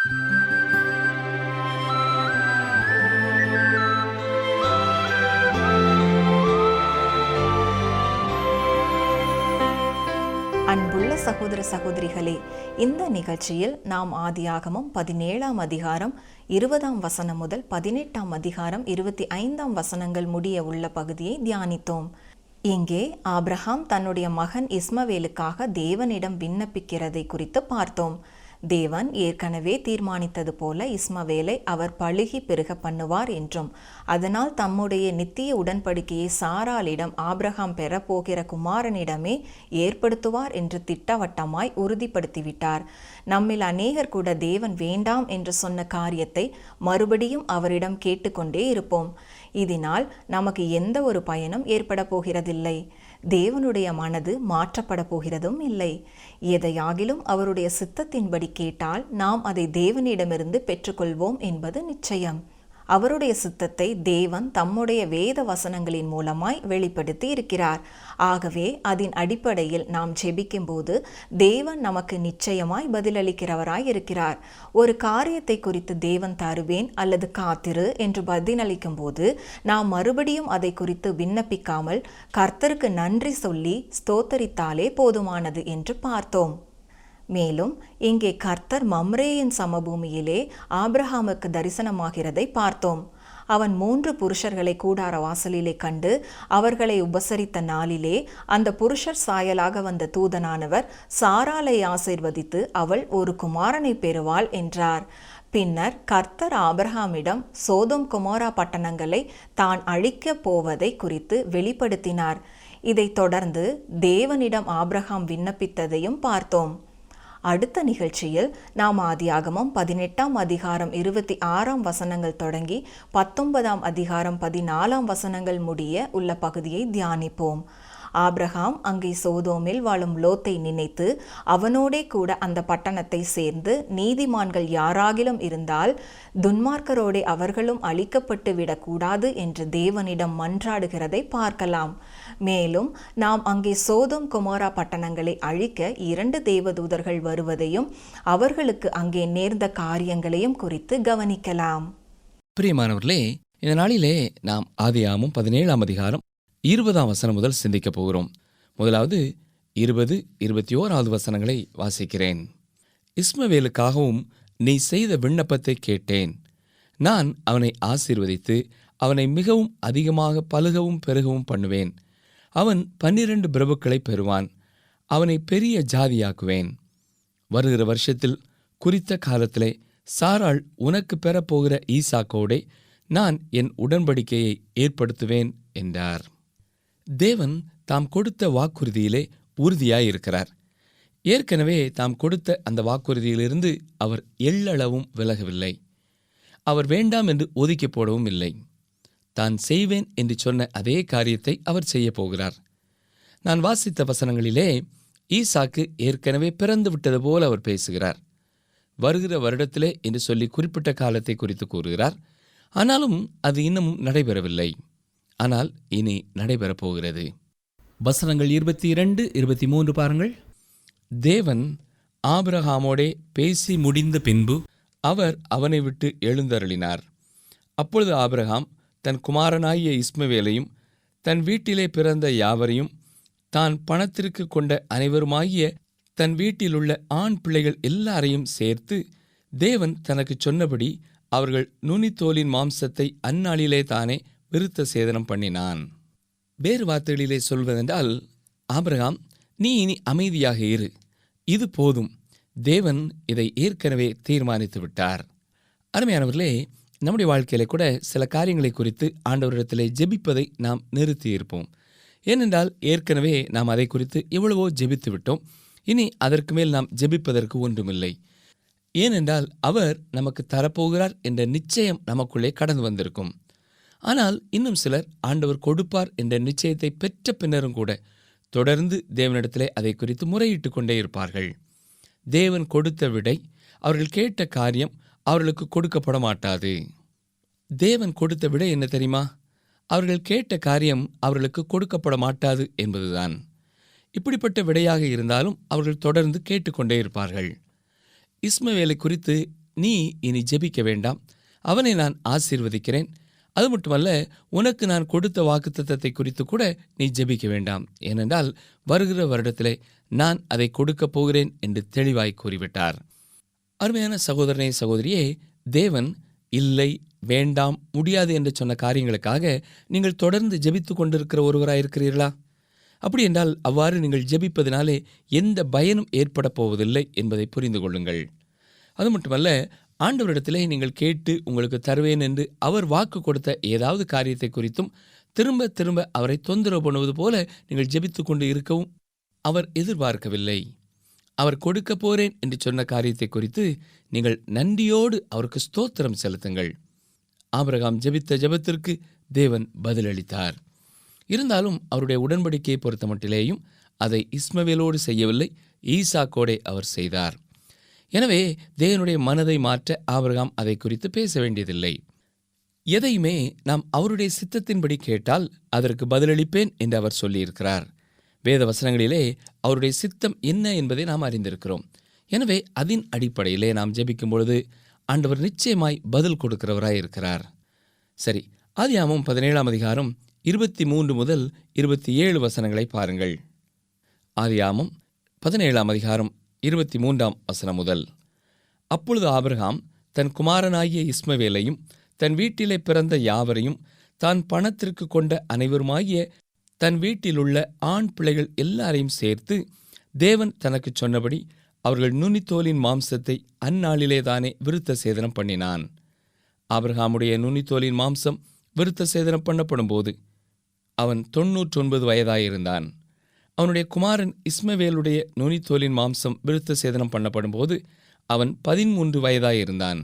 அன்புள்ள சகோதர சகோதரிகளே இந்த நிகழ்ச்சியில் நாம் ஆதியாகமம் பதினேழாம் அதிகாரம் இருபதாம் வசனம் முதல் பதினெட்டாம் அதிகாரம் இருபத்தி ஐந்தாம் வசனங்கள் முடிய உள்ள பகுதியை தியானித்தோம். இங்கே ஆப்ரஹாம் தன்னுடைய மகன் இஸ்மவேலுக்காக தேவனிடம் விண்ணப்பிக்கிறதை குறித்து பார்த்தோம். தேவன் ஏற்கனவே தீர்மானித்தது போல இஸ்மவேலை அவர் பழுகி பெருக பண்ணுவார் என்றும் அதனால் தம்முடைய நித்திய உடன்படிக்கையை சாராளிடம் பெற பெறப்போகிற குமாரனிடமே ஏற்படுத்துவார் என்று திட்டவட்டமாய் உறுதிப்படுத்திவிட்டார். நம்மில் அநேகர் கூட தேவன் வேண்டாம் என்று சொன்ன காரியத்தை மறுபடியும் அவரிடம் கேட்டுக்கொண்டே இருப்போம். இதனால் நமக்கு எந்த ஒரு பயனும் ஏற்பட போகிறதில்லை. தேவனுடைய மனது மாற்றப்பட போகிறதும் இல்லை. எதையாகிலும் அவருடைய சித்தத்தின்படி கேட்டால் நாம் அதை தேவனிடமிருந்து பெற்றுக்கொள்வோம் என்பது நிச்சயம். அவருடைய சித்தத்தை தேவன் தம்முடைய வேத வசனங்களின் மூலமாய் வெளிப்படுத்தி இருக்கிறார். ஆகவே அதன் அடிப்படையில் நாம் ஜெபிக்கும்போது தேவன் நமக்கு நிச்சயமாய் பதிலளிக்கிறவராய் இருக்கிறார். ஒரு காரியத்தை குறித்து தேவன் தருவேன் அல்லது காத்திரு என்று பதிலளிக்கும் போது நாம் மறுபடியும் அதை குறித்து விண்ணப்பிக்காமல் கர்த்தருக்கு நன்றி சொல்லி ஸ்தோத்தரித்தாலே போதுமானது என்று பார்த்தோம். மேலும் இங்கே கர்த்தர் மம்ரேயின் சமபூமியிலே ஆப்ரஹாமுக்கு தரிசனமாகிறதை பார்த்தோம். அவன் மூன்று புருஷர்களை கூடார வாசலிலே கண்டு அவர்களை உபசரித்த நாளிலே அந்த புருஷர் சாயலாக வந்த தூதனானவர் சாராலை ஆசிர்வதித்து அவள் ஒரு குமாரனை பெறுவாள் என்றார். பின்னர் கர்த்தர் ஆபிரஹாமிடம் சோதம் குமாரா பட்டணங்களை தான் அழிக்கப் போவதை குறித்து வெளிப்படுத்தினார். இதைத் தொடர்ந்து தேவனிடம் ஆபிரஹாம் விண்ணப்பித்ததையும் பார்த்தோம். அடுத்த நிகழ்ச்சியில் நாம் ஆதியாகமம் பதினெட்டாம் அதிகாரம் இருபத்தி ஆறாம் வசனங்கள் தொடங்கி பத்தொன்பதாம் அதிகாரம் பதினாலாம் வசனங்கள் முடிய உள்ள பகுதியை தியானிப்போம். ஆப்ரஹாம் அங்கே சோதோமில் வாழும் லோத்தை நினைத்து அவனோடே கூட அந்த பட்டணத்தை சேர்ந்து நீதிமான்கள் யாராகிலும் இருந்தால் துன்மார்க்கரோடே அவர்களும் அழிக்கப்பட்டு விடக்கூடாது என்று தேவனிடம் மன்றாடுகிறதை பார்க்கலாம். மேலும் நாம் அங்கே சோதம் குமாரா பட்டணங்களை அழிக்க இரண்டு தேவதூதர்கள் வருவதையும் அவர்களுக்கு அங்கே நேர்ந்த காரியங்களையும் குறித்து கவனிக்கலாம். பிரியமானவர்களே இந்த நாளிலே நாம் ஆதியாமும் பதினேழாம் அதிகாரம் இருபதாம் வசனம் முதல் சிந்திக்கப் போகிறோம். முதலாவது இருபது இருபத்தி ஓராவது வசனங்களை வாசிக்கிறேன். இஸ்மவேலுக்காகவும் நீ செய்த விண்ணப்பத்தை கேட்டேன். நான் அவனை ஆசீர்வதித்து அவனை மிகவும் அதிகமாக பழுகவும் பெருகவும் பண்ணுவேன். அவன் பன்னிரண்டு பிரபுக்களை பெறுவான். அவனை பெரிய ஜாதியாக்குவேன். வருகிற வருஷத்தில் குறித்த காலத்திலே சாராள் உனக்கு பெறப்போகிற ஈசாக்கோடே நான் என் உடன்படிக்கையை ஏற்படுத்துவேன் என்றார். தேவன் தாம் கொடுத்த வாக்குறுதியிலே உறுதியாயிருக்கிறார். ஏற்கனவே தாம் கொடுத்த அந்த வாக்குறுதியிலிருந்து அவர் எள்ளளவும் விலகவில்லை. அவர் வேண்டாம் என்று ஒதுக்கி போடவும் இல்லை. தான் செய்வேன் என்று சொன்ன அதே காரியத்தை அவர் செய்ய போகிறார் நான் வாசித்த வசனங்களிலே ஈசாக்கு ஏற்கனவே பிறந்து விட்டது போல் அவர் பேசுகிறார். வருகிற வருடத்திலே என்று சொல்லி குறிப்பிட்ட காலத்தை குறித்து கூறுகிறார். ஆனாலும் அது இன்னமும் நடைபெறவில்லை. ஆனால் இனி நடைபெறப் போகிறது. வசனங்கள் இருபத்தி இரண்டு இருபத்தி மூன்று பாருங்கள். தேவன் ஆபிரகாமோடே பேசி முடிந்த பின்பு அவர் அவனை விட்டு எழுந்தருளினார். அப்பொழுது ஆபிரகாம் தன் குமாரனாகிய இஸ்மவேலையும் தன் வீட்டிலே பிறந்த யாவரையும் தான் பணத்திற்கு கொண்ட அனைவருமாகிய தன் வீட்டிலுள்ள ஆண் பிள்ளைகள் எல்லாரையும் சேர்த்து தேவன் தனக்கு சொன்னபடி அவர்கள் நுனித்தோலின் மாம்சத்தை அந்நாளிலே தானே விருத்த சேதனம் பண்ணினான். வேறு வார்த்தைகளிலே சொல்வதென்றால் ஆபிரகாம் நீ இனி அமைதியாக இரு. இது போதும். தேவன் இதை ஏற்கனவே தீர்மானித்து விட்டார் அருமையானவர்களே நம்முடைய வாழ்க்கையில கூட சில காரியங்களை குறித்து ஆண்டவரிடத்திலே ஜெபிப்பதை நாம் நிறுத்தி இருப்போம் ஏனென்றால் ஏற்கனவே நாம் அதை குறித்து எவ்வளவோ ஜெபித்து விட்டோம். இனி அதற்கு மேல் நாம் ஜெபிப்பதற்கு ஒன்றுமில்லை. ஏனென்றால் அவர் நமக்கு தரப்போகிறார் என்ற நிச்சயம் நமக்குள்ளே கடந்து வந்திருக்கும். ஆனால் இன்னும் சிலர் ஆண்டவர் கொடுப்பார் என்ற நிச்சயத்தை பெற்ற பின்னரும் கூட தொடர்ந்து தேவனிடத்திலே அதை குறித்து முறையிட்டு கொண்டே இருப்பார்கள். தேவன் கொடுத்த விடை அவர்கள் கேட்ட காரியம் அவர்களுக்கு கொடுக்கப்பட மாட்டாது தேவன் கொடுத்த விடை என்ன தெரியுமா? அவர்கள் கேட்ட காரியம் அவர்களுக்கு கொடுக்கப்பட மாட்டாது என்பதுதான். இப்படிப்பட்ட விடையாக இருந்தாலும் அவர்கள் தொடர்ந்து கேட்டுக்கொண்டே இருப்பார்கள். இஸ்மவேலை குறித்து நீ இனி ஜெபிக்க வேண்டாம். அவனை நான் ஆசீர்வதிக்கிறேன். அது மட்டுமல்ல உனக்கு நான் கொடுத்த வாக்குத்தத்தத்தை குறித்து கூட நீ ஜெபிக்க வேண்டாம். ஏனென்றால் வருகிற வருடத்திலே நான் அதை கொடுக்கப் போகிறேன் என்று தெளிவாய் கூறிவிட்டார். அருமையான சகோதரனே சகோதரியே தேவன் இல்லை வேண்டாம் முடியாது என்று சொன்ன காரியங்களுக்காக நீங்கள் தொடர்ந்து ஜெபித்து கொண்டிருக்கிற ஒருவராயிருக்கிறீர்களா? அப்படி என்றால் அவ்வாறு நீங்கள் ஜெபிப்பதினாலே எந்த பயனும் ஏற்பட போவதில்லை என்பதை புரிந்து கொள்ளுங்கள். அது மட்டுமல்ல ஆண்டவரிடத்திலே நீங்கள் கேட்டு உங்களுக்கு தருவேன் என்று அவர் வாக்கு கொடுத்த ஏதாவது காரியத்தை குறித்தும் திரும்ப திரும்ப அவரை தொந்தரவு பண்ணுவது போல நீங்கள் ஜெபித்து கொண்டு இருக்கவும் அவர் எதிர்பார்க்கவில்லை. அவர் கொடுக்க போறேன் என்று சொன்ன காரியத்தை குறித்து நீங்கள் நன்றியோடு அவருக்கு ஸ்தோத்திரம் செலுத்துங்கள். ஆபிரகாம் ஜெபித்த ஜெபத்திற்கு தேவன் பதிலளித்தார். இருந்தாலும் அவருடைய உடன்படிக்கையை பொறுத்த மட்டிலேயும் அதை இஸ்மவேலோடு செய்யவில்லை ஈசாக்கோடே அவர் செய்தார். எனவே தேவனுடைய மனதை மாற்ற ஆபிரகாம் அதை குறித்து பேச வேண்டியதில்லை. எதையுமே நாம் அவருடைய சித்தத்தின்படி கேட்டால் அதற்கு பதிலளிப்பேன் என்று அவர் சொல்லியிருக்கிறார். வேத வசனங்களிலே அவருடைய சித்தம் என்ன என்பதை நாம் அறிந்திருக்கிறோம். எனவே அதன் அடிப்படையிலே நாம் ஜெபிக்கும் பொழுது ஆண்டவர் நிச்சயமாய் பதில் கொடுக்கிறவராய் இருக்கிறார். சரி ஆதியாமம் பதினேழாம் அதிகாரம் இருபத்தி மூன்று முதல் இருபத்தி ஏழு வசனங்களை பாருங்கள். ஆதியாமம் பதினேழாம் அதிகாரம் இருபத்தி மூன்றாம் வசனம் முதல். அப்பொழுது ஆபிரகாம் தன் குமாரனாகிய இஸ்மவேலையும் தன் வீட்டிலே பிறந்த யாவரையும் தான் பணத்திற்கு கொண்ட அனைவருமாகிய தன் வீட்டிலுள்ள ஆண் பிள்ளைகள் எல்லாரையும் சேர்த்து தேவன் தனக்கு சொன்னபடி அவர்கள் நுனித்தோலின் மாம்சத்தை அந்நாளிலே தானே விருத்த சேதனம் பண்ணினான். ஆபிரகாமுடைய நுனித்தோலின் மாம்சம் விருத்த சேதனம் பண்ணப்படும் போது அவன் தொன்னூற்றொன்பது வயதாயிருந்தான். அவனுடைய குமாரன் இஸ்மவேலுடைய நுனித்தோலின் மாம்சம் விருத்த சேதனம் பண்ணப்படும் போது அவன் பதிமூன்று வயதாயிருந்தான்.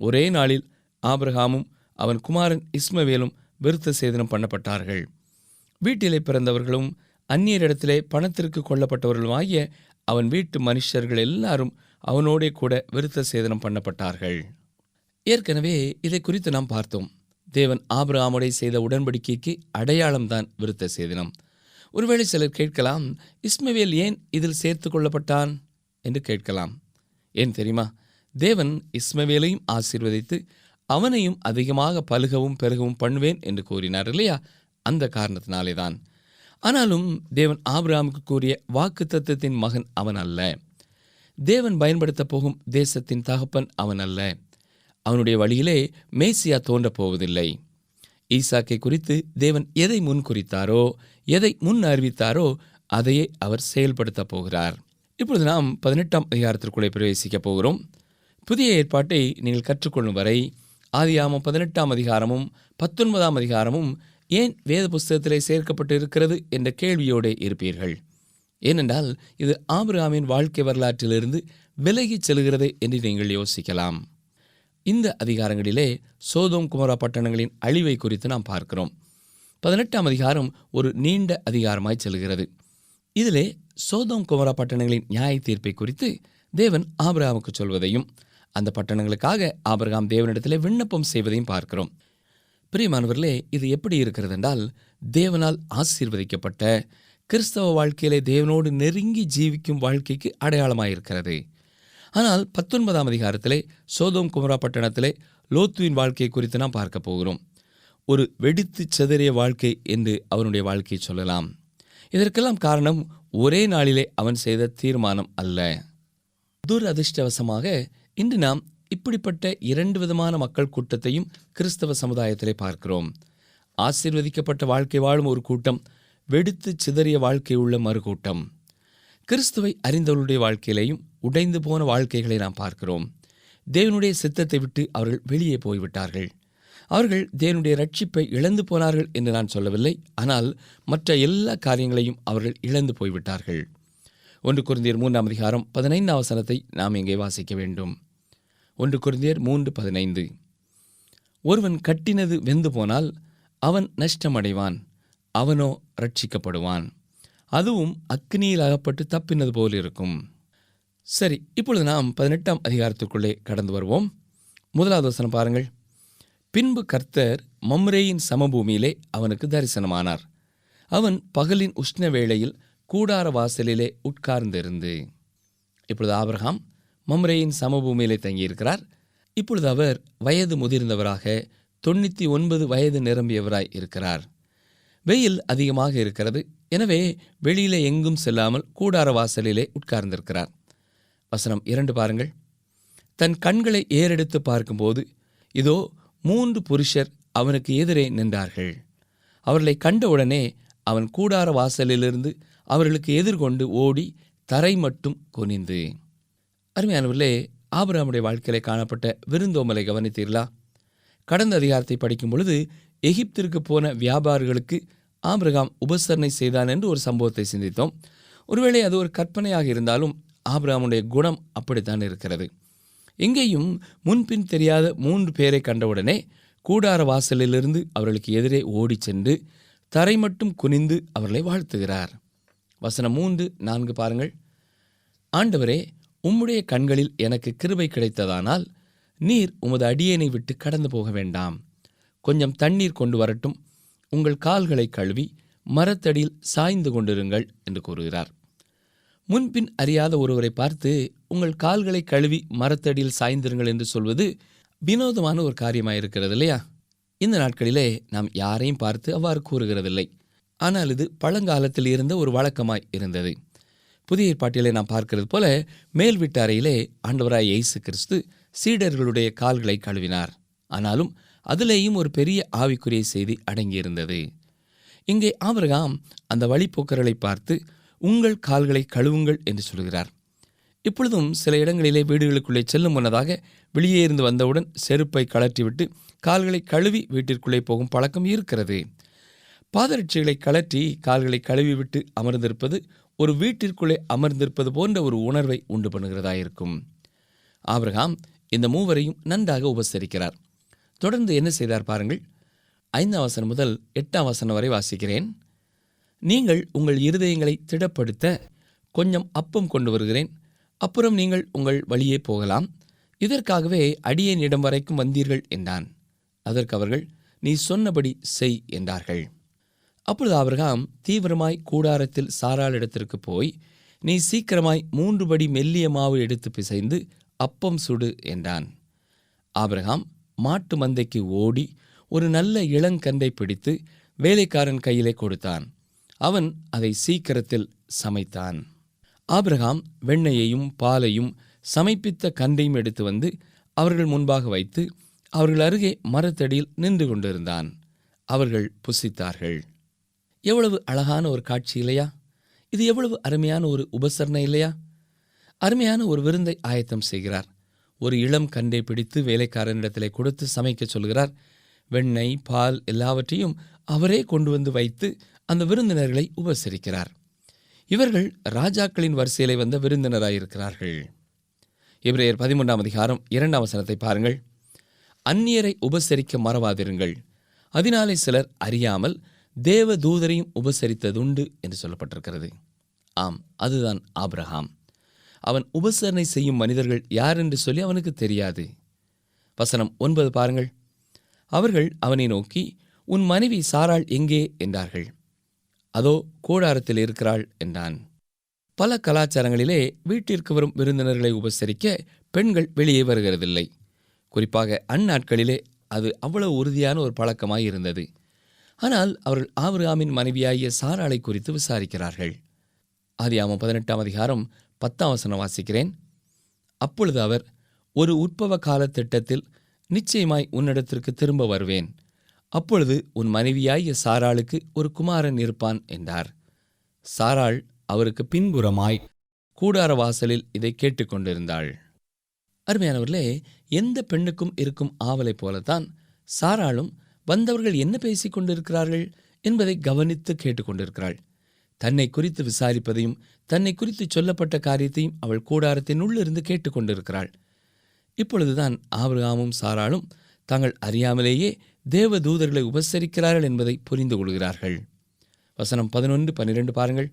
ஒரே நாளில் ஆபிரகாமும் அவன் குமாரன் இஸ்மவேலும் விருத்த சேதனம் பண்ணப்பட்டார்கள். வீட்டிலே பிறந்தவர்களும் அந்நியரிடத்திலே பணத்திற்கு கொல்லப்பட்டவர்களுமாகிய அவன் வீட்டு மனுஷர்கள் எல்லாரும் அவனோடே கூட விருத்த சேதனம் பண்ணப்பட்டார்கள். ஏற்கனவே இதை குறித்து நாம் பார்த்தோம். தேவன் ஆபிரகாமுடைய செய்த உடன்படிக்கைக்கு அடையாளம்தான் விருத்த சேதனம். ஒருவேளை சிலர் கேட்கலாம் இஸ்மவேல் ஏன் இதில் சேர்த்து கொள்ளப்பட்டான்? என்று கேட்கலாம். ஏன் தெரியுமா? தேவன் இஸ்மவேலையும் ஆசீர்வதித்து அவனையும் அதிகமாக பலுகவும் பெருகவும் பண்ணுவேன் என்று கூறினார் இல்லையா? அந்த காரணத்தினாலே தான் ஆனாலும் தேவன் ஆபிரகாமுக்கு கூறிய வாக்குத்தத்தத்தின் மகன் அவன் அல்ல. தேவன் பயன்படுத்தப் போகும் தேசத்தின் தகப்பன் அவன் அல்ல. அவனுடைய வழியிலே மேசியா தோன்றப் போவதில்லை. ஈசாக்கை குறித்து தேவன் எதை முன் குறித்தாரோ எதை முன் அறிவித்தாரோ அதையே அவர் செயல்படுத்தப் போகிறார். இப்பொழுது நாம் பதினெட்டாம் அதிகாரத்திற்குள்ளே பிரவேசிக்கப் போகிறோம். புதிய ஏற்பாட்டை நீங்கள் கற்றுக்கொள்ளும் வரை ஆதியாமம் பதினெட்டாம் அதிகாரமும் பத்தொன்பதாம் அதிகாரமும் ஏன் வேத புஸ்தகத்திலே சேர்க்கப்பட்டு இருக்கிறது என்ற கேள்வியோடே இருப்பீர்கள்? ஏனென்றால் இது ஆபிரகாமின் வாழ்க்கை வரலாற்றிலிருந்து விலகிச் செல்கிறது என்று நீங்கள் யோசிக்கலாம். இந்த அதிகாரங்களிலே சோதோம் குமரா பட்டணங்களின் அழிவை குறித்து நாம் பார்க்கிறோம். பதினெட்டாம் அதிகாரம் ஒரு நீண்ட அதிகாரமாய் செல்கிறது. இதிலே சோதோம் குமரா பட்டணங்களின் நியாய தீர்ப்பை குறித்து தேவன் ஆபிரகாமுக்கு சொல்வதையும் அந்த பட்டணங்களுக்காக ஆபிரகாம் தேவனிடத்திலே விண்ணப்பம் செய்வதையும் பார்க்கிறோம். பிரியமானவர்களே இது எப்படி இருக்கிறது என்றால் தேவனால் ஆசீர்வதிக்கப்பட்ட கிறிஸ்தவ வாழ்க்கையிலே தேவனோடு நெருங்கி ஜீவிக்கும் வாழ்க்கைக்கு அடையாளமாயிருக்கிறது. ஆனால் பத்தொன்பதாம் அதிகாரத்திலே சோதோம் குமரா பட்டணத்திலே லோத்துவின் வாழ்க்கை குறித்து நாம் பார்க்க போகிறோம். ஒரு வெடித்து செதறிய வாழ்க்கை என்று அவனுடைய வாழ்க்கையை சொல்லலாம். இதற்கெல்லாம் காரணம் ஒரே நாளிலே அவன் செய்த தீர்மானம் அல்ல. துரதிர்ஷ்டவசமாக இன்று நாம் இப்படிப்பட்ட இரண்டு விதமான மக்கள் கூட்டத்தையும் கிறிஸ்தவ சமுதாயத்திலே பார்க்கிறோம். ஆசீர்வதிக்கப்பட்ட வாழ்க்கை வாழும் ஒரு கூட்டம் வெடித்து சிதறிய வாழ்க்கை உள்ள மறுகூட்டம். கிறிஸ்துவை அறிந்தவர்களுடைய வாழ்க்கையிலையும் உடைந்து போன வாழ்க்கைகளை நாம் பார்க்கிறோம். தேவனுடைய சித்தத்தை விட்டு அவர்கள் வெளியே போய்விட்டார்கள். அவர்கள் தேவனுடைய ரட்சிப்பை இழந்து போனார்கள் என்று நான் சொல்லவில்லை. ஆனால் மற்ற எல்லா காரியங்களையும் அவர்கள் இழந்து போய்விட்டார்கள். ஒன்று குருந்தியர் மூன்றாம் அதிகாரம் பதினைந்தாம் வசனத்தை நாம் இங்கே வாசிக்க வேண்டும். ஒன்று குருந்தியர் மூன்று பதினைந்து. ஒருவன் கட்டினது வெந்து போனால் அவன் நஷ்டமடைவான் அவனோ ரட்சிக்கப்படுவான் அதுவும் அக்னியில் அகப்பட்டு தப்பினது போல் இருக்கும். சரி இப்பொழுது நாம் பதினெட்டாம் அதிகாரத்துக்குள்ளே கடந்து வருவோம். முதலாவது வசனம் பாருங்கள். பின்பு கர்த்தர் மம்ரேயின் சமபூமியிலே அவனுக்கு தரிசனமானார். அவன் பகலின் உஷ்ண வேளையில் கூடார வாசலிலே உட்கார்ந்திருந்து. இப்பொழுது ஆபிரகாம் மம்ரேயின் சமபூமியிலே தங்கியிருக்கிறார். இப்பொழுது அவர் வயது முதிர்ந்தவராக தொண்ணூற்றி ஒன்பது வயது நிரம்பியவராய் இருக்கிறார். வெயில் அதிகமாக இருக்கிறது. எனவே வெளியிலே எங்கும் செல்லாமல் கூடார வாசலிலே உட்கார்ந்திருக்கிறார். வசனம் இரண்டு பாருங்கள். தன் கண்களை ஏறெடுத்து பார்க்கும்போது இதோ மூன்று புருஷர் அவனுக்கு எதிரே நின்றார்கள். அவர்களை கண்டவுடனே அவன் கூடார வாசலிலிருந்து அவர்களுக்கு எதிர்கொண்டு ஓடி தரை மட்டும் குனிந்து அருமையானவர்களே ஆபராமுடைய வாழ்க்கையில காணப்பட்ட விருந்தோமலை கவனித்தீர்களா? கடந்த அதிகாரத்தை படிக்கும் பொழுது எகிப்திற்கு போன வியாபாரிகளுக்கு ஆபிரகாம் உபசரணை செய்தான் என்று ஒரு சம்பவத்தை சிந்தித்தோம். ஒருவேளை அது ஒரு கற்பனையாக இருந்தாலும் ஆபிரகாமுடைய குணம் அப்படித்தான் இருக்கிறது. எங்கேயும் முன்பின் தெரியாத மூன்று பேரை கண்டவுடனே கூடார வாசலிலிருந்து அவர்களுக்கு எதிரே ஓடிச் சென்று தரை மட்டும் குனிந்து அவர்களை வாழ்த்துகிறார். வசனம் மூன்று நான்கு பாருங்கள். ஆண்டவரே உம்முடைய கண்களில் எனக்கு கிருபை கிடைத்ததானால் நீர் உமது அடியேனை விட்டு கடந்து போக வேண்டாம். கொஞ்சம் தண்ணீர் கொண்டு வரட்டும். உங்கள் கால்களை கழுவி மரத்தடியில் சாய்ந்து கொண்டிருங்கள் என்று கூறுகிறார். முன்பின் அறியாத ஒருவரை பார்த்து உங்கள் கால்களை கழுவி மரத்தடியில் சாய்ந்திருங்கள் என்று சொல்வது வினோதமான ஒரு காரியமாக இருக்கிறது இல்லையா இந்த நாட்களிலே நாம் யாரையும் பார்த்து அவ்வாறு கூறுகிறதில்லை. ஆனால் இது பழங்காலத்தில் இருந்த ஒரு வழக்கமாய் இருந்தது. புதிய ஏற்பாட்டிலே நாம் பார்க்கிறது போல மேல் வீட்டு அறையிலே ஆண்டவராய் இயேசு கிறிஸ்து சீடர்களுடைய கால்களை கழுவினார். ஆனாலும் அதிலேயும் ஒரு பெரிய ஆவிக்குரிய செய்தி அடங்கியிருந்தது. இங்கே ஆபிரகாம் அந்த வழிப்போக்கர்களை பார்த்து உங்கள் கால்களை கழுவுங்கள் என்று சொல்கிறார். இப்பொழுதும் சில இடங்களிலே வீடுகளுக்குள்ளே செல்லும் முன்னதாக வெளியே இருந்து வந்தவுடன் செருப்பை கழற்றிவிட்டு கால்களை கழுவி வீட்டிற்குள்ளே போகும் பழக்கம் இருக்கிறது. பாதரட்சிகளை கழற்றி கால்களை கழுவி விட்டு அமர்ந்திருப்பது ஒரு வீட்டிற்குள்ளே அமர்ந்திருப்பது போன்ற ஒரு உணர்வை உண்டு பண்ணுகிறதா இருக்கும் ஆபிரகாம் இந்த மூவரையும் நன்றாக உபசரிக்கிறார். தொடர்ந்து என்ன செய்தார் பாருங்கள். ஐந்தாம் வசனம் முதல் எட்டாம் வசனம் வரை வாசிக்கிறேன். நீங்கள் உங்கள் இருதயங்களை திடப்படுத்த கொஞ்சம் அப்பம் கொண்டு வருகிறேன். அப்புறம் நீங்கள் உங்கள் வழியே போகலாம். இதற்காகவே அடியேன் இடம் வரைக்கும் வந்தீர்கள் என்றான். அதற்கு அவர்கள் நீ சொன்னபடி செய் என்றார்கள். அப்பொழுது ஆபிரகாம் தீவிரமாய் கூடாரத்தில் சாராளிடத்திற்கு போய் நீ சீக்கிரமாய் மூன்று படி மெல்லிய மாவு எடுத்து பிசைந்து அப்பம் சுடு என்றான். ஆபிரகாம் மாட்டு மந்தைக்கு ஓடி ஒரு நல்ல இளங்கன்றை பிடித்து வேலைக்காரன் கையிலே கொடுத்தான். அவன் அதை சீக்கிரத்தில் சமைத்தான். ஆபிரகாம் வெண்ணெயையும் பாலையும் சமைப்பித்த கன்றையும் எடுத்து வந்து அவர்கள் முன்பாக வைத்து அவர்கள் அருகே மரத்தடியில் நின்று கொண்டிருந்தான். அவர்கள் புசித்தார்கள். எவ்வளவு அழகான ஒரு காட்சி இல்லையா? இது எவ்வளவு அருமையான ஒரு உபசரணை இல்லையா? அருமையான ஒரு விருந்தை ஆயத்தம் செய்கிறார். ஒரு இளம் கண்டை பிடித்து வேலைக்காரனிடத்திலே கொடுத்து சமைக்க சொல்கிறார். வெண்ணெய் பால் எல்லாவற்றையும் அவரே கொண்டு வந்து வைத்து அந்த விருந்தினர்களை உபசரிக்கிறார். இவர்கள் ராஜாக்களின் வரிசையிலே வந்த விருந்தினராயிருக்கிறார்கள். இப்ரேயர் பதிமூன்றாம் அதிகாரம் இரண்டாம் வசனத்தை பாருங்கள். அந்நியரை உபசரிக்க மறவாதிருங்கள். அதனாலே சிலர் அறியாமல் தேவ தூதரையும் உபசரித்ததுண்டு என்று சொல்லப்பட்டிருக்கிறது. ஆம் அதுதான் ஆப்ரஹாம் அவன் உபசரணை செய்யும் மனிதர்கள் யார் என்று சொல்லி அவனுக்கு தெரியாது. வசனம் ஒன்பது பாருங்கள். அவர்கள் அவனை நோக்கி உன் மனைவி சாராள் எங்கே? என்றார்கள். அதோ கூடாரத்தில் இருக்கிறாள் என்றான். பல கலாச்சாரங்களிலே வீட்டிற்கு வரும் விருந்தினர்களை உபசரிக்க பெண்கள் வெளியே வருகிறதில்லை. குறிப்பாக அந்நாட்களிலே அது அவ்வளவு உறுதியான ஒரு பழக்கமாய் இருந்தது ஆனால் அவர்கள் ஆபிரகாமின் மனைவியாகிய சாராளை குறித்து விசாரிக்கிறார்கள். ஆதியாமம் பதினெட்டாம் அதிகாரம் பத்தாம் வசனம் வாசிக்கிறேன். அப்பொழுது அவர் ஒரு உட்பவ கால திட்டத்தில் நிச்சயமாய் உன்னிடத்திற்கு திரும்ப வருவேன். அப்பொழுது உன் மனைவியாகிய சாராளுக்கு ஒரு குமாரன் இருப்பான் என்றார். சாராள் அவருக்கு பின்புறமாய் கூடார வாசலில் இதை கேட்டுக்கொண்டிருந்தாள் அருமையானவர்களே எந்த பெண்ணுக்கும் இருக்கும் ஆவலைப் போலத்தான் சாராளும் வந்தவர்கள் என்ன பேசிக் கொண்டிருக்கிறார்கள் என்பதை கவனித்து கேட்டுக்கொண்டிருக்கிறாள். தன்னை குறித்து விசாரிப்பதையும் தன்னை குறித்து சொல்லப்பட்ட காரியத்தையும் அவள் கூடாரத்தின் உள்ளிருந்து கேட்டுக்கொண்டிருக்கிறாள். இப்பொழுதுதான் ஆபிரகாமும் சாராளும் தாங்கள் அறியாமலேயே தேவ தூதர்களை உபசரிக்கிறார்கள் என்பதை புரிந்து கொள்கிறார்கள். வசனம் பதினொன்று பன்னிரெண்டு பாருங்கள்.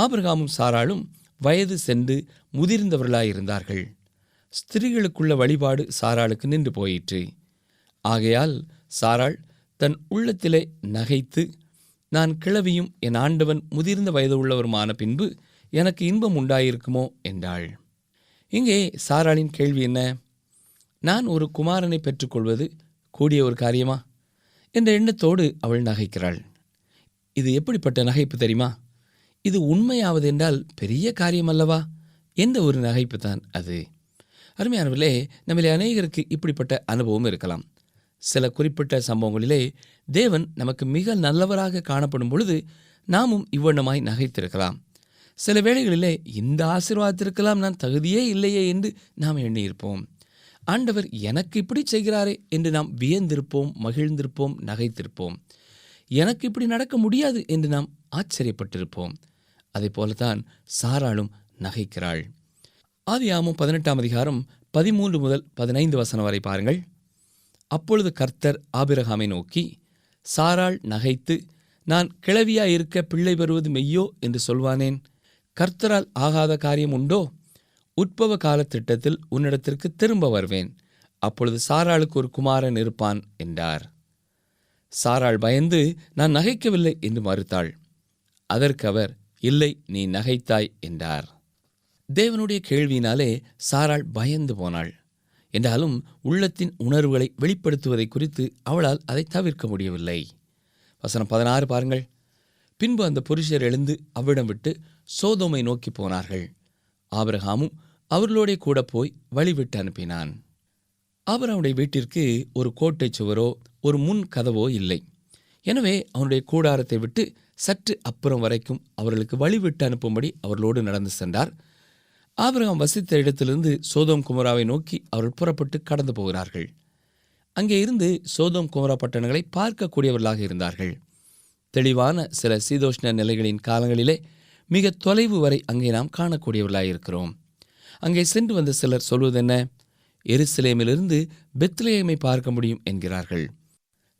ஆபிரகாமும் சாராளும் வயது சென்று முதிர்ந்தவர்களாயிருந்தார்கள். ஸ்திரீகளுக்குள்ள வழிபாடு சாராளுக்கு நின்று போயிற்று. ஆகையால் சாராள் தன் உள்ளத்திலே நகைத்து நான் கிழவியும் என் ஆண்டவன் முதிர்ந்த வயது உள்ளவருமான பின்பு எனக்கு இன்பம் உண்டாயிருக்குமோ? என்றாள். இங்கே சாராளின் கேள்வி என்ன? நான் ஒரு குமாரனை பெற்றுக்கொள்வது கூடிய ஒரு காரியமா? என்ற எண்ணத்தோடு அவள் நகைக்கிறாள். இது எப்படிப்பட்ட நகைப்பு தெரியுமா? இது உண்மையாவது என்றால் பெரிய காரியம் அல்லவா? எந்த ஒரு நகைப்பு தான் அது? அருமையானவர்களே நம்மிலே அநேகருக்கு இப்படிப்பட்ட அனுபவம் இருக்கலாம். சில குறிப்பிட்ட சம்பவங்களிலே தேவன் நமக்கு மிக நல்லவராக காணப்படும் பொழுது நாமும் இவ்வண்ணமாய் நகைத்திருக்கலாம். சில வேளைகளிலே இந்த ஆசீர்வாதத்திற்கெல்லாம் நான் தகுதியே இல்லையே என்று நாம் எண்ணியிருப்போம். ஆண்டவர் எனக்கு இப்படி செய்கிறாரே என்று நாம் வியந்திருப்போம் மகிழ்ந்திருப்போம் நகைத்திருப்போம். எனக்கு இப்படி நடக்க முடியாது என்று நாம் ஆச்சரியப்பட்டிருப்போம். அதை போலத்தான் சாராளும் நகைக்கிறாள். ஆதியாமம் பதினெட்டாம் அதிகாரம் பதிமூன்று முதல் பதினைந்து வசனம் வரை பாருங்கள். அப்பொழுது கர்த்தர் ஆபிரகாமை நோக்கி சாராள் நகைத்து நான் கிளவியாயிருக்க பிள்ளை பெறுவது மெய்யோ? என்று சொல்வானேன். கர்த்தரால் ஆகாத காரியம் உண்டோ? உட்பவ கால திட்டத்தில் உன்னிடத்திற்கு திரும்ப வருவேன். அப்பொழுது சாராளுக்கு ஒரு குமாரன் இருப்பான் என்றார். சாராள் பயந்து நான் நகைக்கவில்லை என்று மறுத்தாள். அதற்கு அவர் இல்லை நீ நகைத்தாய் என்றார். தேவனுடைய கேள்வியினாலே சாராள் பயந்து போனாள். என்றாலும் உள்ளத்தின் உணர்வுகளை வெளிப்படுத்துவதை குறித்து அவளால் அதை தவிர்க்க முடியவில்லை. வசனம் பதினாறு பாருங்கள். பின்பு அந்த புருஷர் எழுந்து அவ்விடம் விட்டு சோதோமை நோக்கி போனார்கள். ஆபிரகாமும் அவர்களோடே கூட போய் வழிவிட்டு அனுப்பினான். ஆபிரகாமுடைய வீட்டிற்கு ஒரு கோட்டை சுவரோ ஒரு முன் கதவோ இல்லை. எனவே அவனுடைய கூடாரத்தை விட்டு சற்று அப்புறம் வரைக்கும் அவர்களுக்கு வழிவிட்டு அனுப்பும்படி அவர்களோடு நடந்து சென்றார். ஆபிரகாம் வசித்த இடத்திலிருந்து சோதோம் குமராவை நோக்கி அவர்கள் புறப்பட்டு கடந்து போகிறார்கள். அங்கே இருந்து சோதோம் குமரா பட்டணங்களை பார்க்கக்கூடியவர்களாக இருந்தார்கள். தெளிவான சில சீதோஷ்ண நிலைகளின் காலங்களிலே மிக தொலைவு வரை அங்கே நாம் காணக்கூடியவர்களாக இருக்கிறோம். அங்கே சென்று வந்த சிலர் சொல்வதென்ன? எருசலேமிலிருந்து பெத்லேயமை பார்க்க முடியும் என்கிறார்கள்.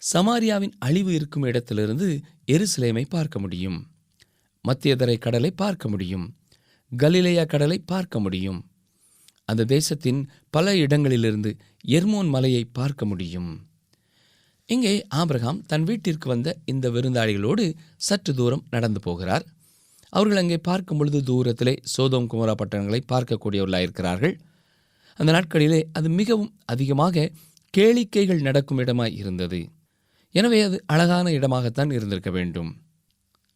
சமாரியாவின் அழிவு இருக்கும் இடத்திலிருந்து எருசலேமை பார்க்க முடியும். மத்தியதரை கடலை பார்க்க முடியும். கலிலேயா கடலை பார்க்க முடியும். அந்த தேசத்தின் பல இடங்களிலிருந்து எர்மோன் மலையை பார்க்க முடியும். இங்கே ஆபிரகாம் தன் வீட்டிற்கு வந்த இந்த விருந்தாளிகளோடு சற்று தூரம் நடந்து போகிறார். அவர்கள் அங்கே பார்க்கும் பொழுது தூரத்திலே சோதோம் குமரா பட்டணங்களை பார்க்கக்கூடியவர்களாயிருக்கிறார்கள். அந்த நாட்களிலே அது மிகவும் அதிகமாக கேளிக்கைகள் நடக்கும் இடமாய் இருந்தது. எனவே அது அழகான இடமாகத்தான் இருந்திருக்க வேண்டும்.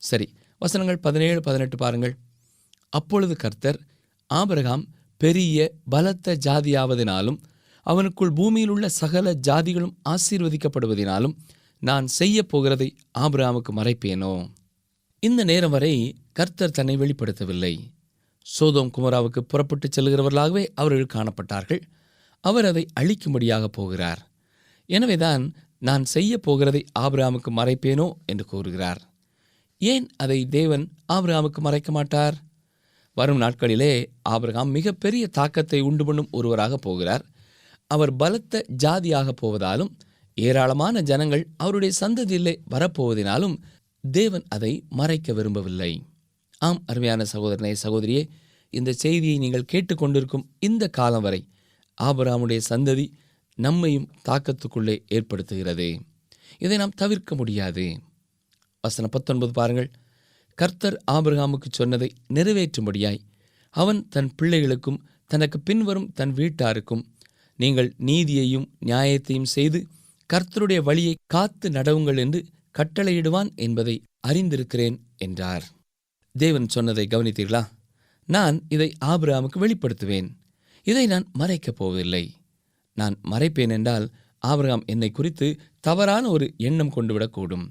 சரி வசனங்கள் பதினேழு பதினெட்டு பாருங்கள். அப்பொழுது கர்த்தர் ஆபிரகாம் பெரிய பலத்த ஜாதியாவதினாலும் அவனுக்குள் பூமியில் உள்ள சகல ஜாதிகளும் ஆசீர்வதிக்கப்படுவதினாலும் நான் செய்ய போகிறதை ஆபிரகாமுக்கு மறைப்பேனோ? இந்த நேரம் வரை கர்த்தர் தன்னை வெளிப்படுத்தவில்லை. சோதோம் குமராவுக்கு புறப்பட்டுச் செல்கிறவர்களாகவே அவர்கள் காணப்பட்டார்கள். அவர் அதை அழிக்கும்படியாக போகிறார். எனவேதான் நான் செய்ய போகிறதை ஆபிரகாமுக்கு மறைப்பேனோ என்று கூறுகிறார். ஏன் அதை தேவன் ஆபிரகாமுக்கு மறைக்க மாட்டார்? வரும் நாட்களிலே ஆபிரகாம் மிகப்பெரிய தாக்கத்தை உண்டு பண்ணும் ஒருவராக போகிறார். அவர் பலத்த ஜாதியாக போவதாலும் ஏராளமான ஜனங்கள் அவருடைய சந்ததியிலே வரப்போவதினாலும் தேவன் அதை மறைக்க விரும்பவில்லை. ஆம் அருமையான சகோதரனே சகோதரியே இந்த செய்தியை நீங்கள் கேட்டுக்கொண்டிருக்கும் இந்த காலம் வரை ஆபிரகாமுடைய சந்ததி நம்மையும் தாக்கத்துக்குள்ளே ஏற்படுத்துகிறது. இதை நாம் தவிர்க்க முடியாது. வசனம் பத்தொன்பது பாருங்கள். கர்த்தர் ஆபிரகாமுக்கு சொன்னதை நிறைவேற்றும்படியாய் அவன் தன் பிள்ளைகளுக்கும் தனக்கு பின்வரும் தன் வீட்டாருக்கும் நீங்கள் நீதியையும் நியாயத்தையும் செய்து கர்த்தருடைய வழியை காத்து நடவுங்கள் என்று கட்டளையிடுவான் என்பதை அறிந்திருக்கிறேன் என்றார். தேவன் சொன்னதை கவனித்தீர்களா? நான் இதை ஆபிரகாமுக்கு வெளிப்படுத்துவேன். இதை நான் மறைக்கப் போவதில்லை. நான் மறைப்பேன் என்றால் ஆபிரகாம் என்னை குறித்து தவறான ஒரு எண்ணம் கொண்டுவிடக்கூடும்.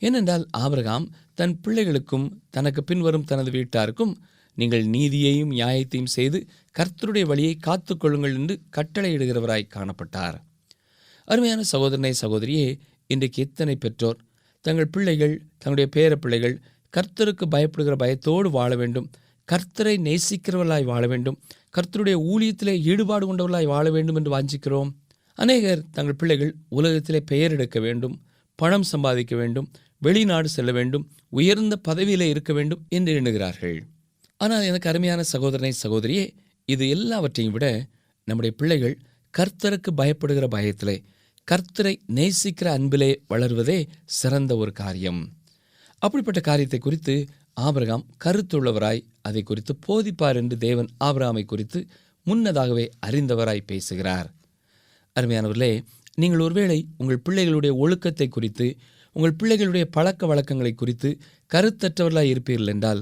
ஏனென்றால் ஆபிரகாம் தன் பிள்ளைகளுக்கும் தனக்கு பின்வரும் தனது வீட்டாருக்கும் நீங்கள் நீதியையும் நியாயத்தையும் செய்து கர்த்தருடைய வழியை காத்துக்கொள்ளுங்கள் என்று கட்டளையிடுகிறவராய் காணப்பட்டார். அருமையான சகோதரனை சகோதரியே இன்றைக்கு எத்தனை பெற்றோர்? தங்கள் பிள்ளைகள் தங்களுடைய பேர பிள்ளைகள் கர்த்தருக்கு பயப்படுகிற பயத்தோடு வாழ வேண்டும். கர்த்தரை நேசிக்கிறவர்களாய் வாழ வேண்டும். கர்த்தருடைய ஊழியத்திலே ஈடுபாடு கொண்டவர்களாய் வாழ வேண்டும் என்று வாஞ்சிக்கிறோம். அநேகர் தங்கள் பிள்ளைகள் உலகத்திலே பெயர் எடுக்க வேண்டும் பணம் சம்பாதிக்க வேண்டும் வெளிநாடு செல்ல வேண்டும் உயர்ந்த பதவியிலே இருக்க வேண்டும் என்று எண்ணுகிறார்கள். ஆனால் எனக்கு அருமையான சகோதரனை சகோதரியே இது எல்லாவற்றையும் விட நம்முடைய பிள்ளைகள் கர்த்தருக்கு பயப்படுகிற பயத்திலே கர்த்தரை நேசிக்கிற அன்பிலே வளர்வதே சிறந்த ஒரு காரியம். அப்படிப்பட்ட காரியத்தை குறித்து ஆபிரகாம் கருத்துள்ளவராய் அதை குறித்து போதிப்பார் என்று தேவன் ஆபிரகாமை குறித்து முன்னதாகவே அறிந்தவராய் பேசுகிறார். அருமையானவர்களே நீங்கள் ஒருவேளை உங்கள் பிள்ளைகளுடைய ஒழுக்கத்தை குறித்து உங்கள் பிள்ளைகளுடைய பழக்க வழக்கங்களை குறித்து கருத்தற்றவர்களாய் இருப்பீர்கள் என்றால்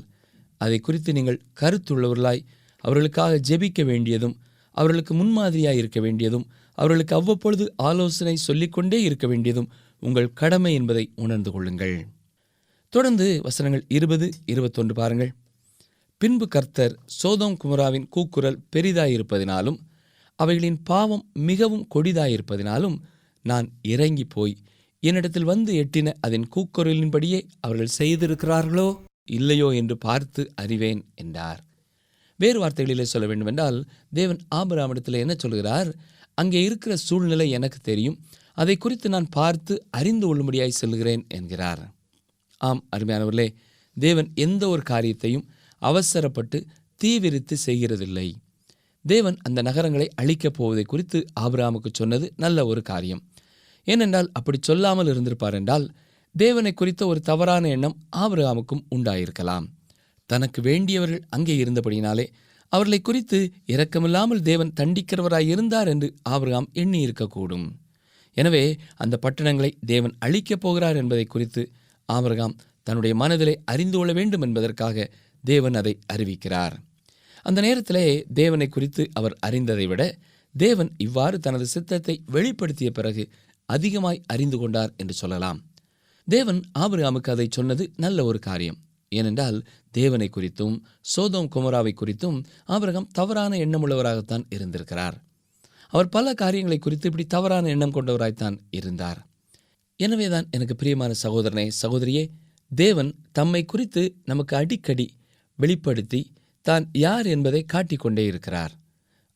அதை குறித்து நீங்கள் கருத்துள்ளவர்களாய் அவர்களுக்காக ஜெபிக்க வேண்டியதும் அவர்களுக்கு முன்மாதிரியாக இருக்க வேண்டியதும் அவர்களுக்கு அவ்வப்பொழுது ஆலோசனை சொல்லிக்கொண்டே இருக்க வேண்டியதும் உங்கள் கடமை என்பதை உணர்ந்து கொள்ளுங்கள். தொடர்ந்து வசனங்கள் இருபது இருபத்தொன்று பாருங்கள். பின்பு கர்த்தர் சோதோம் குமராவின் கூக்குரல் பெரிதாயிருப்பதினாலும் அவைகளின் பாவம் மிகவும் கொடிதாயிருப்பதினாலும் நான் இறங்கி போய் என்னிடத்தில் வந்து எட்டின அதன் கூக்குரலின்படியே அவர்கள் செய்திருக்கிறார்களோ இல்லையோ என்று பார்த்து அறிவேன் என்றார். வேறு வார்த்தைகளிலே சொல்ல வேண்டுமென்றால் தேவன் ஆபராமிடத்தில் என்ன சொல்கிறார்? அங்கே இருக்கிற சூழ்நிலை எனக்கு தெரியும். அதை குறித்து நான் பார்த்து அறிந்து கொள்ளும்படியாய் செல்கிறேன் என்கிறார். ஆம் அருமையானவர்களே தேவன் எந்த ஒரு காரியத்தையும் அவசரப்பட்டு தீவிரித்து செய்கிறதில்லை. தேவன் அந்த நகரங்களை அழிக்கப் போவதை குறித்து ஆபிராமுக்கு சொன்னது நல்ல ஒரு காரியம். ஏனென்றால் அப்படி சொல்லாமல் இருந்திருப்பார் என்றால் தேவனை குறித்த ஒரு தவறான எண்ணம் ஆபிரகாமுக்கும் உண்டாயிருக்கலாம். தனக்கு வேண்டியவர்கள் அங்கே இருந்தபடினாலே அவர்களை குறித்து இரக்கமில்லாமல் தேவன் தண்டிக்கிறவராய் இருந்தார் என்று ஆபிரகாம் எண்ணி இருக்கக்கூடும் எனவே அந்த பட்டணங்களை தேவன் அழிக்கப் போகிறார் என்பதை குறித்து ஆபிரகாம் தன்னுடைய மனதிலே அறிந்து கொள்ள வேண்டும் என்பதற்காக தேவன் அதை அறிவிக்கிறார். அந்த நேரத்திலே தேவனை குறித்து அவர் அறிந்ததை விட தேவன் இவ்வாறு தனது சித்தத்தை வெளிப்படுத்திய பிறகு அதிகமாய் அறிந்து கொண்டார் என்று சொல்லலாம். தேவன் ஆபிரகாமுக்கு அதை சொன்னது நல்ல ஒரு காரியம். ஏனென்றால் தேவனை குறித்தும் சோதோம் குமராவை குறித்தும் ஆபிரகாம் தவறான எண்ணமுள்ளவராகத்தான் இருந்திருக்கிறார். அவர் பல காரியங்களை குறித்து இப்படி தவறான எண்ணம் கொண்டவராய்த்தான் இருந்தார். எனவேதான் எனக்கு பிரியமான சகோதரனே சகோதரியே தேவன் தம்மை குறித்து நமக்கு அடிக்கடி வெளிப்படுத்தி தான் யார் என்பதை காட்டிக்கொண்டே இருக்கிறார்.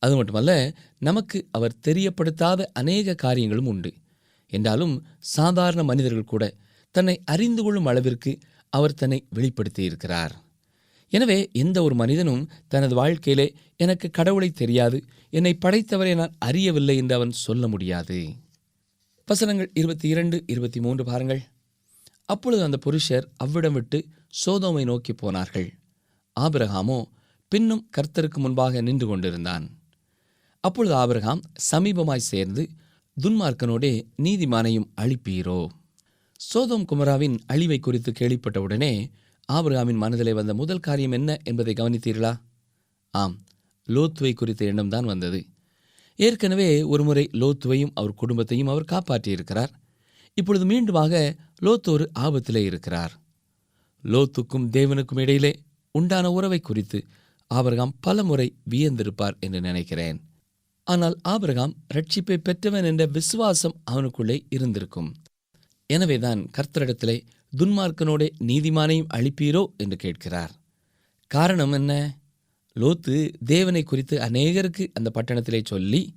அது மட்டுமல்ல நமக்கு அவர் தெரியப்படுத்தாத அநேக காரியங்களும் உண்டு. என்றாலும் சாதாரண மனிதர்கள் கூட தன்னை அறிந்து கொள்ளும் அளவிற்கு அவர் தன்னை வெளிப்படுத்தியிருக்கிறார். எனவே எந்த ஒரு மனிதனும் தனது வாழ்க்கையிலே எனக்கு கடவுளை தெரியாது என்னை படைத்தவரை நான் அறியவில்லை என்று அவன் சொல்ல முடியாது. வசனங்கள் இருபத்தி இரண்டு இருபத்தி மூன்று பாருங்கள். அப்பொழுது அந்த புருஷர் அவ்விடம் விட்டு சோதோமை நோக்கி போனார்கள். ஆபிரகாமோ பின்னும் கர்த்தருக்கு முன்பாக நின்று கொண்டிருந்தான். அப்பொழுது ஆபிரகாம் சமீபமாய் சேர்ந்து துன்மார்க்கனோடே நீதிமானையும் அழிப்பீரோ. சோதோம் குமராவின் அழிவை குறித்து கேள்விப்பட்டவுடனே ஆபிரகாமின் மனதிலே வந்த முதல் காரியம் என்ன என்பதை கவனித்தீர்களா? ஆம் லோத்துவை குறித்த எண்ணம்தான் வந்தது. ஏற்கனவே ஒருமுறை லோத்துவையும் அவர் குடும்பத்தையும் அவர் காப்பாற்றியிருக்கிறார். இப்பொழுது மீண்டுமாக லோத்து ஒரு ஆபத்திலே இருக்கிறார். லோத்துக்கும் தேவனுக்கும் இடையிலே உண்டான உறவை குறித்து ஆபரகாம் பல முறை வியந்திருப்பார் என்று நினைக்கிறேன். ஆனால் ஆபிரகாம் ரட்சிப்பை பெற்றவன் என்ற விசுவாசம் அவனுக்குள்ளே இருந்திருக்கும். எனவேதான் கர்த்தரிடத்திலே துன்மார்க்கனோடே நீதிமானையும் அழிப்பீரோ என்று கேட்கிறார். காரணம் என்ன? லோத்து தேவனை குறித்து அநேகருக்கு அந்த பட்டணத்திலே சொல்லி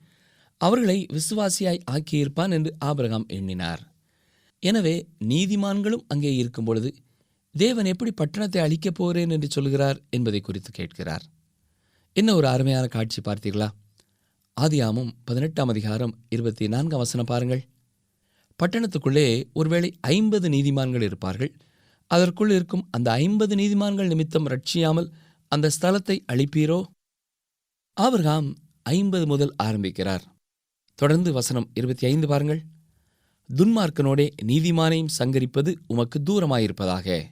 அவர்களை விசுவாசியாய் ஆக்கியிருப்பான் என்று ஆபிரகாம் எண்ணினார். எனவே நீதிமான்களும் அங்கே இருக்கும் பொழுது தேவன் எப்படி பட்டணத்தை அழிக்கப் போகிறேன் என்று சொல்கிறார் என்பதை குறித்து கேட்கிறார். என்ன ஒரு அருமையான காட்சி பார்த்தீர்களா? ஆதியாமும் பதினெட்டாம் அதிகாரம் இருபத்தி நான்காம் வசனம் பாருங்கள். பட்டணத்துக்குள்ளே ஒருவேளை ஐம்பது நீதிமான்கள் இருப்பார்கள். அதற்குள் இருக்கும் அந்த ஐம்பது நீதிமான்கள் நிமித்தம் ரட்சியாமல் அந்த ஸ்தலத்தை அழிப்பீரோ? ஆபிரகாம் ஐம்பது முதல் ஆரம்பிக்கிறார். தொடர்ந்து வசனம் இருபத்தி ஐந்து பாருங்கள். துன்மார்க்கனோடே நீதிமானையும் சங்கரிப்பது உமக்கு தூரமாயிருப்பதாக.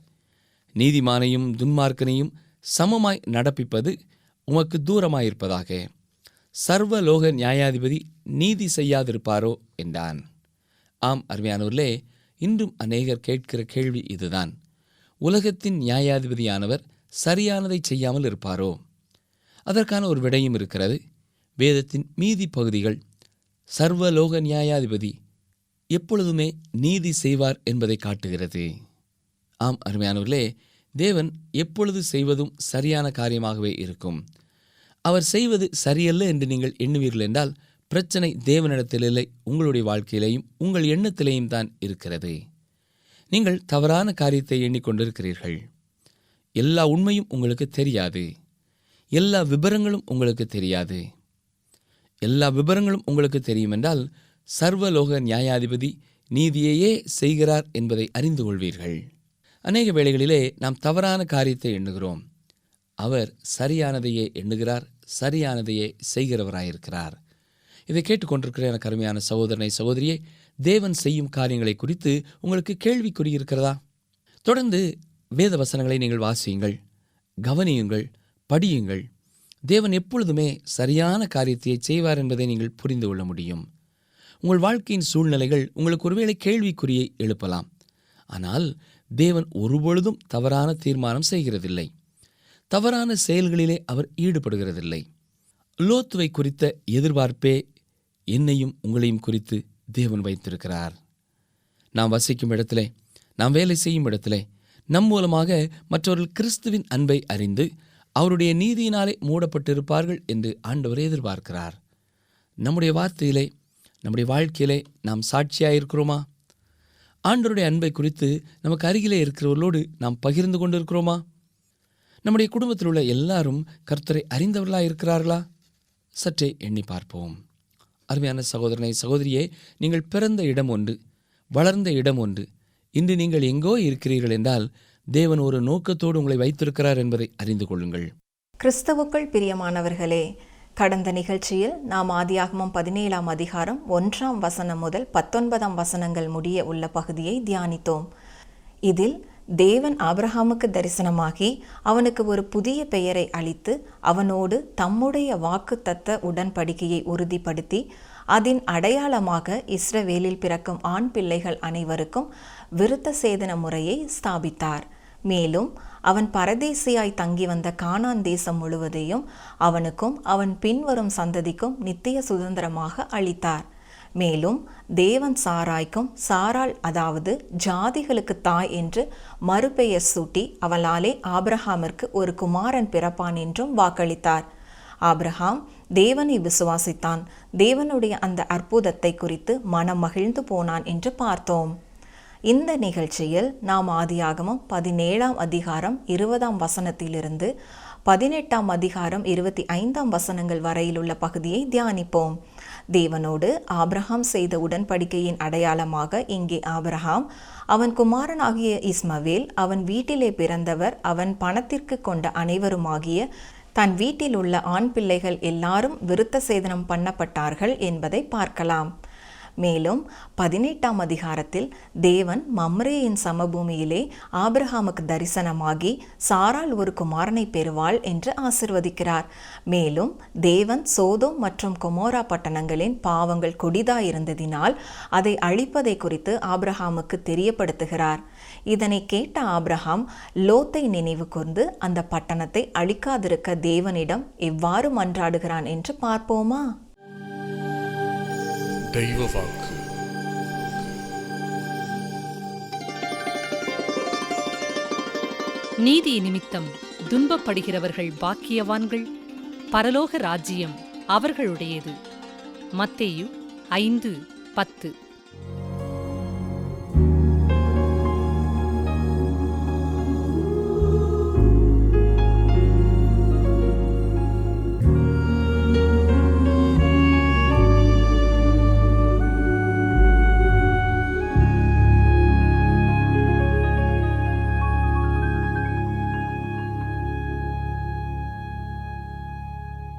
நீதிமானையும் துன்மார்க்கனையும் சமமாய் நடப்பிப்பது உமக்கு தூரமாயிருப்பதாக. சர்வலோக நியாயாதிபதி நீதி செய்யாதிருப்பாரோ என்றான். ஆம் அருமையானூர்லே இன்றும் அநேகர் கேட்கிற கேள்வி இதுதான். உலகத்தின் நியாயாதிபதியானவர் சரியானதை செய்யாமல் இருப்பாரோ? அதற்கான ஒரு விடையும் இருக்கிறது. வேதத்தின் மீதி பகுதிகள் சர்வலோக நியாயாதிபதி எப்பொழுதுமே நீதி செய்வார் என்பதை காட்டுகிறது. ஆம் அருமையானவர்களே தேவன் எப்பொழுது செய்வதும் சரியான காரியமாகவே இருக்கும். அவர் செய்வது சரியல்ல என்று நீங்கள் எண்ணுவீர்கள் என்றால் பிரச்சனை தேவனிடத்தில் இல்லை உங்களுடைய வாழ்க்கையிலேயும் உங்கள் எண்ணத்திலேயும் தான் இருக்கிறது. நீங்கள் தவறான காரியத்தை எண்ணிக்கொண்டிருக்கிறீர்கள். எல்லா உண்மையும் உங்களுக்கு தெரியாது. எல்லா விபரங்களும் உங்களுக்கு தெரியாது. எல்லா விபரங்களும் உங்களுக்கு தெரியும் என்றால் சர்வலோக நியாயாதிபதி நீதியையே செய்கிறார் என்பதை அறிந்து கொள்வீர்கள். அநேக வேளைகளிலே நாம் தவறான காரியத்தை எண்ணுகிறோம். அவர் சரியானதையே எண்ணுகிறார் சரியானதையே செய்கிறவராயிருக்கிறார். இதை கேட்டுக்கொண்டிருக்கிற எனக்கு அருமையான சகோதரனை சகோதரியே தேவன் செய்யும் காரியங்களை குறித்து உங்களுக்கு கேள்விக்குறி இருக்கிறதா தொடர்ந்து வேத வசனங்களை நீங்கள் வாசியுங்கள் கவனியுங்கள் படியுங்கள். தேவன் எப்பொழுதுமே சரியான காரியத்தை செய்வார் என்பதை நீங்கள் புரிந்து கொள்ள முடியும். உங்கள் வாழ்க்கையின் சூழ்நிலைகள் உங்களுக்கு ஒருவேளை கேள்விக்குறியை எழுப்பலாம். ஆனால் தேவன் ஒருபொழுதும் தவறான தீர்மானம் செய்கிறதில்லை. தவறான செயல்களிலே அவர் ஈடுபடுகிறதில்லை. லோத்துவை குறித்த எதிர்பார்ப்பே என்னையும் உங்களையும் குறித்து தேவன் வைத்திருக்கிறார். நாம் வசிக்கும் இடத்திலே நாம் வேலை செய்யும் இடத்திலே நம் மூலமாக மற்றவர்கள் கிறிஸ்துவின் அன்பை அறிந்து அவருடைய நீதியினாலே மூடப்பட்டிருப்பார்கள் என்று ஆண்டவர் எதிர்பார்க்கிறார். நம்முடைய வார்த்தையிலே நம்முடைய வாழ்க்கையிலே நாம் சாட்சியாயிருக்கிறோமா? ஆண்டவருடைய அன்பை குறித்து நமக்கு அருகிலே இருக்கிறவர்களோடு நாம் பகிர்ந்து கொண்டிருக்கிறோமா? நம்முடைய குடும்பத்தில் உள்ள எல்லாரும் கர்த்தரை அறிந்தவர்களாக இருக்கிறார்களா? சற்றே எண்ணி பார்ப்போம். அருமையான சகோதரனை சகோதரியே நீங்கள் பிறந்த இடம் ஒன்று வளர்ந்த இடம் ஒன்று. இன்று நீங்கள் எங்கோ இருக்கிறீர்கள் என்றால் தேவன் ஒரு நோக்கத்தோடு உங்களை வைத்திருக்கிறார் என்பதை அறிந்து கொள்ளுங்கள். கிறிஸ்தவுக்குள் பிரியமானவர்களே கடந்த நிகழ்ச்சியில் நாம் ஆதியாகமம் பதினேழாம் அதிகாரம் ஒன்றாம் வசனம் முதல் பத்தொன்பதாம் வசனங்கள் முடிய உள்ள பகுதியை தியானித்தோம். இதில் தேவன் ஆபிரஹாமுக்கு தரிசனமாகி அவனுக்கு ஒரு புதிய பெயரை அளித்து அவனோடு தம்முடைய வாக்குத்தத்த உடன்படிக்கையை உறுதிப்படுத்தி அதன் அடையாளமாக இஸ்ரவேலில் பிறக்கும் ஆண் பிள்ளைகள் அனைவருக்கும் விருத்த சேதன முறையை ஸ்தாபித்தார். மேலும் அவன் பரதேசியாய் தங்கி வந்த கானான் தேசம் முழுவதையும் அவனுக்கும் அவன் பின்வரும் சந்ததிக்கும் நித்திய சுதந்திரமாக அளித்தார். மேலும் தேவன் சாராய்க்கும் சாராள் அதாவது ஜாதிகளுக்கு தாய் என்று மறுபெயர் சூட்டி அவளாலே ஆபிரஹாமிற்கு ஒரு குமாரன் பிறப்பான் என்றும் வாக்களித்தார். ஆபிரஹாம் தேவனை விசுவாசித்தான். தேவனுடைய அந்த அற்புதத்தை குறித்து மனம் மகிழ்ந்து போனான் என்று பார்த்தோம். இந்த நிகழ்ச்சியில் நாம் ஆதியாகமம் பதினேழாம் அதிகாரம் இருபதாம் வசனத்திலிருந்து பதினெட்டாம் அதிகாரம் இருபத்தி ஐந்தாம் வசனங்கள் வரையிலுள்ள பகுதியை தியானிப்போம். தேவனோடு ஆப்ரஹாம் செய்த உடன்படிக்கையின் அடையாளமாக இங்கே ஆப்ரஹாம் அவன் குமாரனாகிய இஸ்மவேல் அவன் வீட்டிலே பிறந்தவர் அவன் பணத்திற்கு கொண்ட அனைவருமாகிய தன் வீட்டில் உள்ள ஆண் பிள்ளைகள் எல்லாரும் விருத்த சேதனம் பண்ணப்பட்டார்கள் என்பதை பார்க்கலாம். மேலும் பதினெட்டாம் அதிகாரத்தில் தேவன் மம்ரேயின் சமபூமியிலே ஆபிரஹாமுக்கு தரிசனமாகி சாரால் ஒரு குமாரனை பெறுவாள் என்று ஆசிர்வதிக்கிறார். மேலும் தேவன் சோதோம் மற்றும் கொமோரா பட்டணங்களின் பாவங்கள் கொடிதாயிருந்ததினால் அதை அழிப்பதை குறித்து ஆபிரஹாமுக்கு தெரியப்படுத்துகிறார். இதனை கேட்ட ஆபிரஹாம் லோத்தை நினைவு கூர்ந்து அந்த பட்டணத்தை அழிக்காதிருக்க தேவனிடம் எவ்வாறு மன்றாடுகிறான் என்று பார்ப்போமா? தெய்வ வாக்கு நீதி நிமித்தம் துன்பப்படுகிறவர்கள் பாக்கியவான்கள் பரலோக ராஜ்யம் அவர்களுடையது. மத்தேயு ஐந்து பத்து.